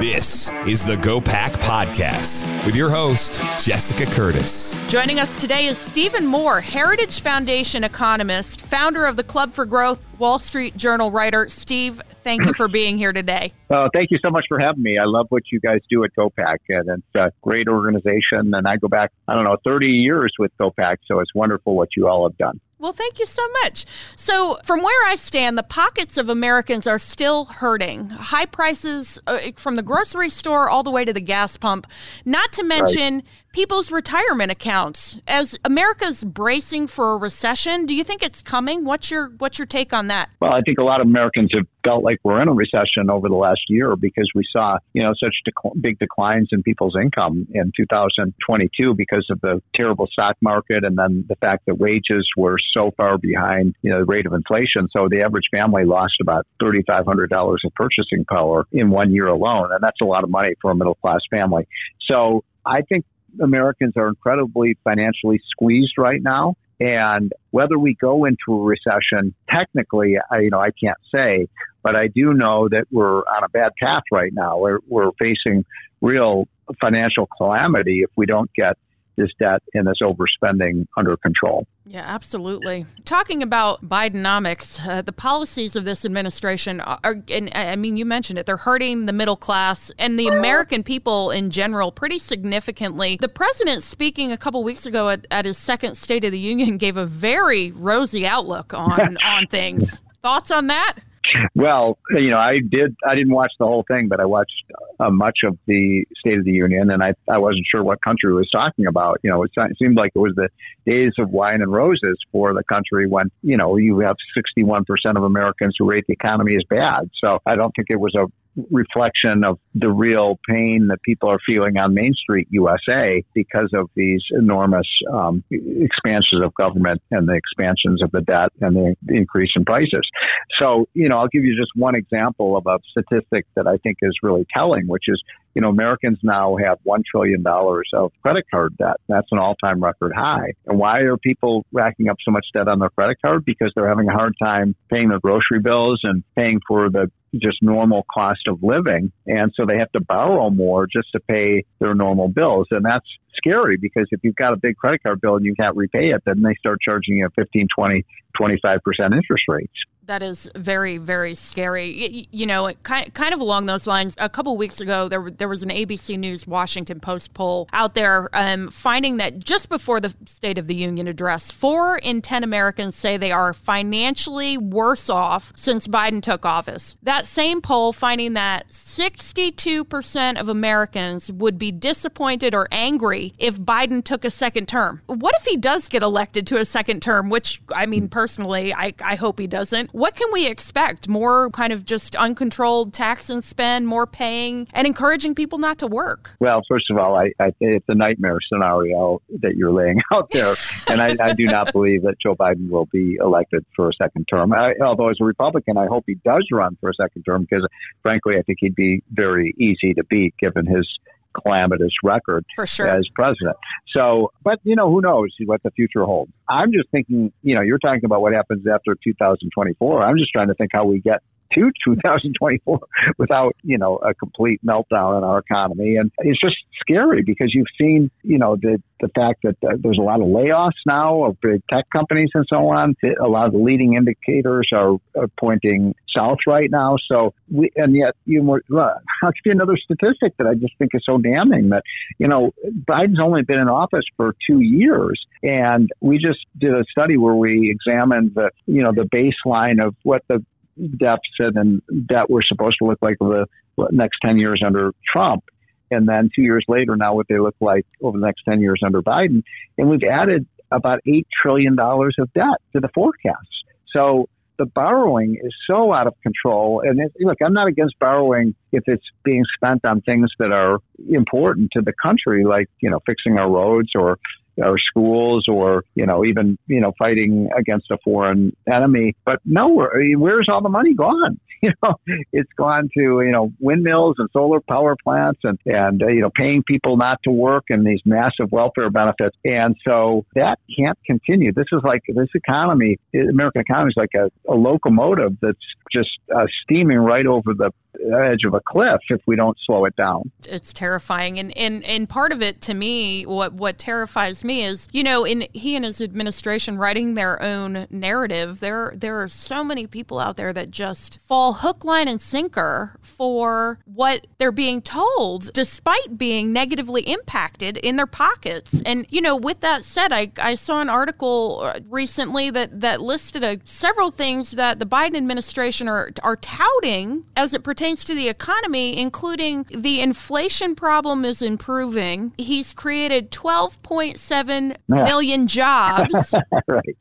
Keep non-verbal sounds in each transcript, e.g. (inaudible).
This is the GOPAC Podcast with your host, Jessica Curtis. Joining us today is Stephen Moore, Heritage Foundation economist, founder of the Club for Growth, Wall Street Journal writer. Steve, thank you for being here today. Uh, thank you so much for having me. I love what you guys do at GOPAC, and it's a great organization. And I go back, I don't know, 30 years with GOPAC, so it's wonderful what you all have done. Well, thank you so much. So, from where I stand, the pockets of Americans are still hurting. High prices uh, from the grocery store all the way to the gas pump, not to mention right. People's retirement accounts. As America's bracing for a recession, do you think it's coming? What's your what's your take on that? Well, I think a lot of Americans have felt like we're in a recession over the last year because we saw, you know, such dec- big declines in people's income in 2022 because of the terrible stock market and then the fact that wages were so far behind, you know, the rate of inflation. So the average family lost about $3,500 of purchasing power in one year alone. And that's a lot of money for a middle class family. So I think Americans are incredibly financially squeezed right now. And whether we go into a recession, technically, I, you know, I can't say, but I do know that we're on a bad path right now. We're, we're facing real financial calamity if we don't get this debt and this overspending under control. Yeah, absolutely. Talking about Bidenomics, uh, the policies of this administration are, and I mean, you mentioned it, they're hurting the middle class and the American people in general pretty significantly. The president, speaking a couple weeks ago at, at his second State of the Union, gave a very rosy outlook on, (laughs) on things. Thoughts on that? Well, you know, I did. I didn't watch the whole thing, but I watched uh, much of the State of the Union, and I I wasn't sure what country was talking about. You know, it, it seemed like it was the days of wine and roses for the country when you know you have 61 percent of Americans who rate the economy as bad. So I don't think it was a reflection of the real pain that people are feeling on Main Street USA because of these enormous um, expansions of government and the expansions of the debt and the increase in prices. So, you know, I'll give you just one example of a statistic that I think is really telling, which is you know, Americans now have $1 trillion of credit card debt. That's an all time record high. And why are people racking up so much debt on their credit card? Because they're having a hard time paying their grocery bills and paying for the just normal cost of living. And so they have to borrow more just to pay their normal bills. And that's scary because if you've got a big credit card bill and you can't repay it, then they start charging you 15, 20, 25% interest rates. That is very, very scary. You know, kind kind of along those lines. A couple weeks ago, there there was an ABC News Washington Post poll out there um, finding that just before the State of the Union address, four in ten Americans say they are financially worse off since Biden took office. That same poll finding that sixty-two percent of Americans would be disappointed or angry if Biden took a second term. What if he does get elected to a second term? Which I mean, personally, I I hope he doesn't what can we expect? More kind of just uncontrolled tax and spend, more paying, and encouraging people not to work? Well, first of all, I, I it's a nightmare scenario that you're laying (laughs) out there, and I, I, do not believe that Joe Biden will be elected for a second term. I, although, as a Republican, I hope he does run for a second term because, frankly, I think he'd be very easy to beat given his calamitous record sure. as president. So, but you know, who knows what the future holds. I'm just thinking, you know, you're talking about what happens after 2024. I'm just trying to think how we get to (laughs) 2024 without, you know, a complete meltdown in our economy. And it's just scary because you've seen, you know, the, the fact that uh, there's a lot of layoffs now of big tech companies and so on. A lot of the leading indicators are, are pointing south right now. So we, and yet, you know, I'll give you another statistic that I just think is so damning that, you know, Biden's only been in office for two years. And we just did a study where we examined the, you know, the baseline of what the deficit and debt were supposed to look like over the next 10 years under Trump. And then two years later, now what they look like over the next 10 years under Biden. And we've added about $8 trillion of debt to the forecast. So the borrowing is so out of control. And it, look, I'm not against borrowing if it's being spent on things that are important to the country, like, you know, fixing our roads or our schools or, you know, even, you know, fighting against a foreign enemy. But no, where's all the money gone? (laughs) You know, it's gone to, you know, windmills and solar power plants and, and uh, you know, paying people not to work and these massive welfare benefits. And so that can't continue. This is like this economy, American economy is like a, a locomotive that's just uh, steaming right over the edge of a cliff if we don't slow it down. It's terrifying, and and and part of it to me, what what terrifies me is, you know, in he and his administration writing their own narrative. There there are so many people out there that just fall hook, line, and sinker for what they're being told, despite being negatively impacted in their pockets. And you know, with that said, I I saw an article uh, recently that that listed a, several things that the Biden administration are are touting as it pertains to the economy, including the inflation problem is improving. He's created 12.7 million jobs. (laughs) right.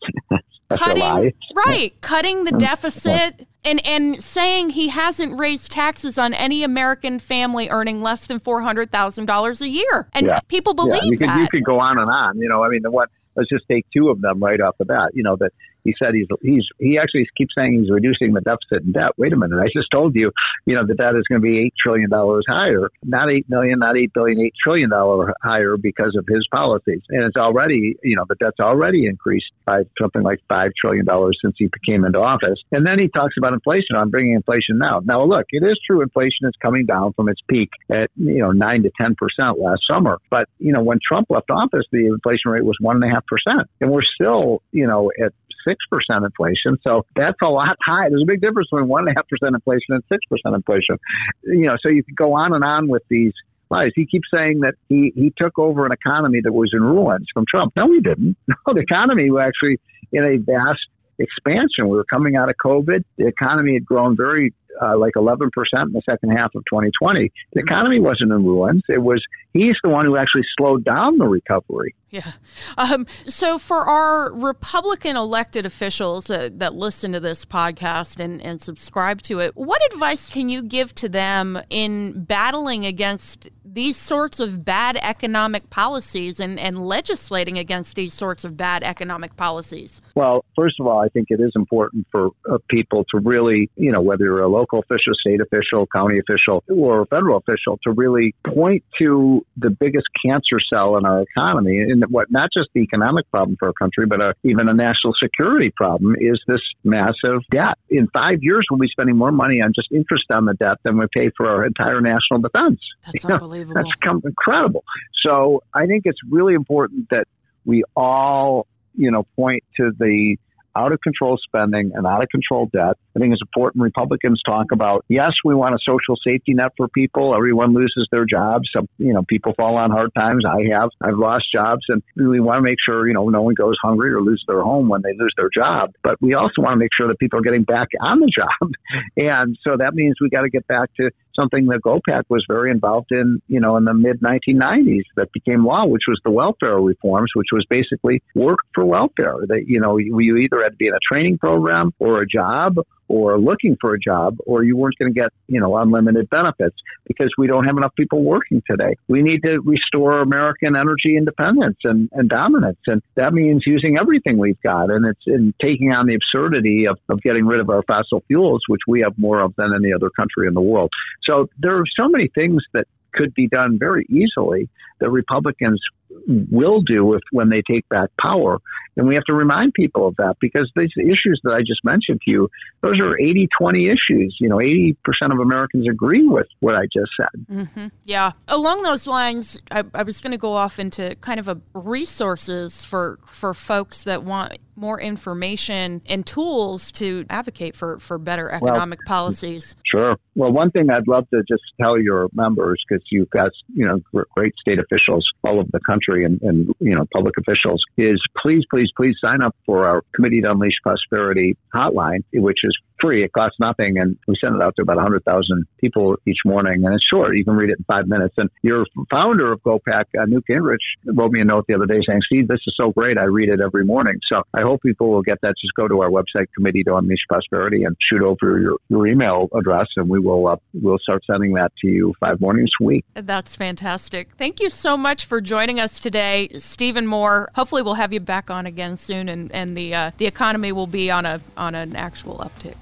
cutting right, cutting the mm. deficit and and saying he hasn't raised taxes on any American family earning less than four hundred thousand dollars a year, and yeah. people believe yeah. you could, that. You could go on and on. You know, I mean, the what? Let's just take two of them right off the bat. You know that he said he's he's he actually keeps saying he's reducing the deficit and debt. Wait a minute, I just told you, you know, the debt is going to be eight trillion dollars higher, not eight million, not eight billion, eight trillion dollar higher because of his policies, and it's already, you know, the debt's already increased by something like five trillion dollars since he came into office. And then he talks about inflation. I'm bringing inflation now. Now look, it is true, inflation is coming down from its peak at you know nine to ten percent last summer, but you know when Trump left office, the inflation rate was one and a half percent, and we're still, you know, at 6% inflation. So that's a lot high. There's a big difference between 1.5% inflation and 6% inflation. You know, so you can go on and on with these lies. He keeps saying that he, he took over an economy that was in ruins from Trump. No, he didn't. (laughs) No, the economy was actually in a vast expansion. We were coming out of COVID. The economy had grown very uh, like 11% in the second half of 2020. The economy wasn't in ruins. It was, he's the one who actually slowed down the recovery. Yeah. Um, so, for our Republican elected officials that, that listen to this podcast and, and subscribe to it, what advice can you give to them in battling against these sorts of bad economic policies and, and legislating against these sorts of bad economic policies? Well, first of all, I think it is important for uh, people to really, you know, whether you're a local local official, state official, county official, or a federal official to really point to the biggest cancer cell in our economy and what not just the economic problem for our country, but a, uh, even a national security problem is this massive debt. In five years, we'll be spending more money on just interest on the debt than we pay for our entire national defense. That's (laughs) you unbelievable. That's incredible. So I think it's really important that we all, you know, point to the out of control spending and out of control debt. I think it's important Republicans talk about, yes, we want a social safety net for people. Everyone loses their jobs. Some, you know, people fall on hard times. I have. I've lost jobs and we want to make sure, you know, no one goes hungry or loses their home when they lose their job. But we also want to make sure that people are getting back on the job. (laughs) And so that means we got to get back to something that GOPAC was very involved in, you know, in the mid 1990s that became law, which was the welfare reforms, which was basically work for welfare. That, you know, you either had to be in a training program or a job or looking for a job, or you weren't going to get, you know, unlimited benefits because we don't have enough people working today. We need to restore American energy independence and, and dominance. And that means using everything we've got. And it's in taking on the absurdity of, of getting rid of our fossil fuels, which we have more of than any other country in the world. So there are so many things that could be done very easily that Republicans will do if when they take back power. And we have to remind people of that because these issues that I just mentioned to you, those are 80 20 issues. You know, 80% of Americans agree with what I just said. Mm-hmm. Yeah. Along those lines, I, I was going to go off into kind of a resources for, for folks that want more information and tools to advocate for, for better economic well, policies. Sure. Well, one thing I'd love to just tell your members, because you've got, you know, great state officials all over the country and, and, you know, public officials, is please, please, please sign up for our Committee to Unleash Prosperity hotline, which is free. It costs nothing. And we send it out to about 100,000 people each morning. And it's short. You can read it in five minutes. And your founder of GOPAC, uh, Newt Gingrich, wrote me a note the other day saying, Steve, this is so great. I read it every morning. So I hope people will get that. Just go to our website, Committee to Unleash Prosperity, and shoot over your, your email address, and we will uh, we'll start sending that to you five mornings a week. That's fantastic. Thank you so much for joining us us today, Stephen Moore. Hopefully, we'll have you back on again soon, and and the uh, the economy will be on a on an actual uptick.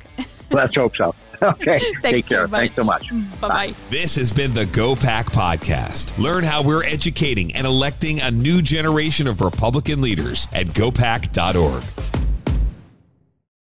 Let's hope so. (laughs) Okay. Thanks Take care. So Thanks so much. Bye bye. This has been the GOPAC Podcast. Learn how we're educating and electing a new generation of Republican leaders at gopac.org.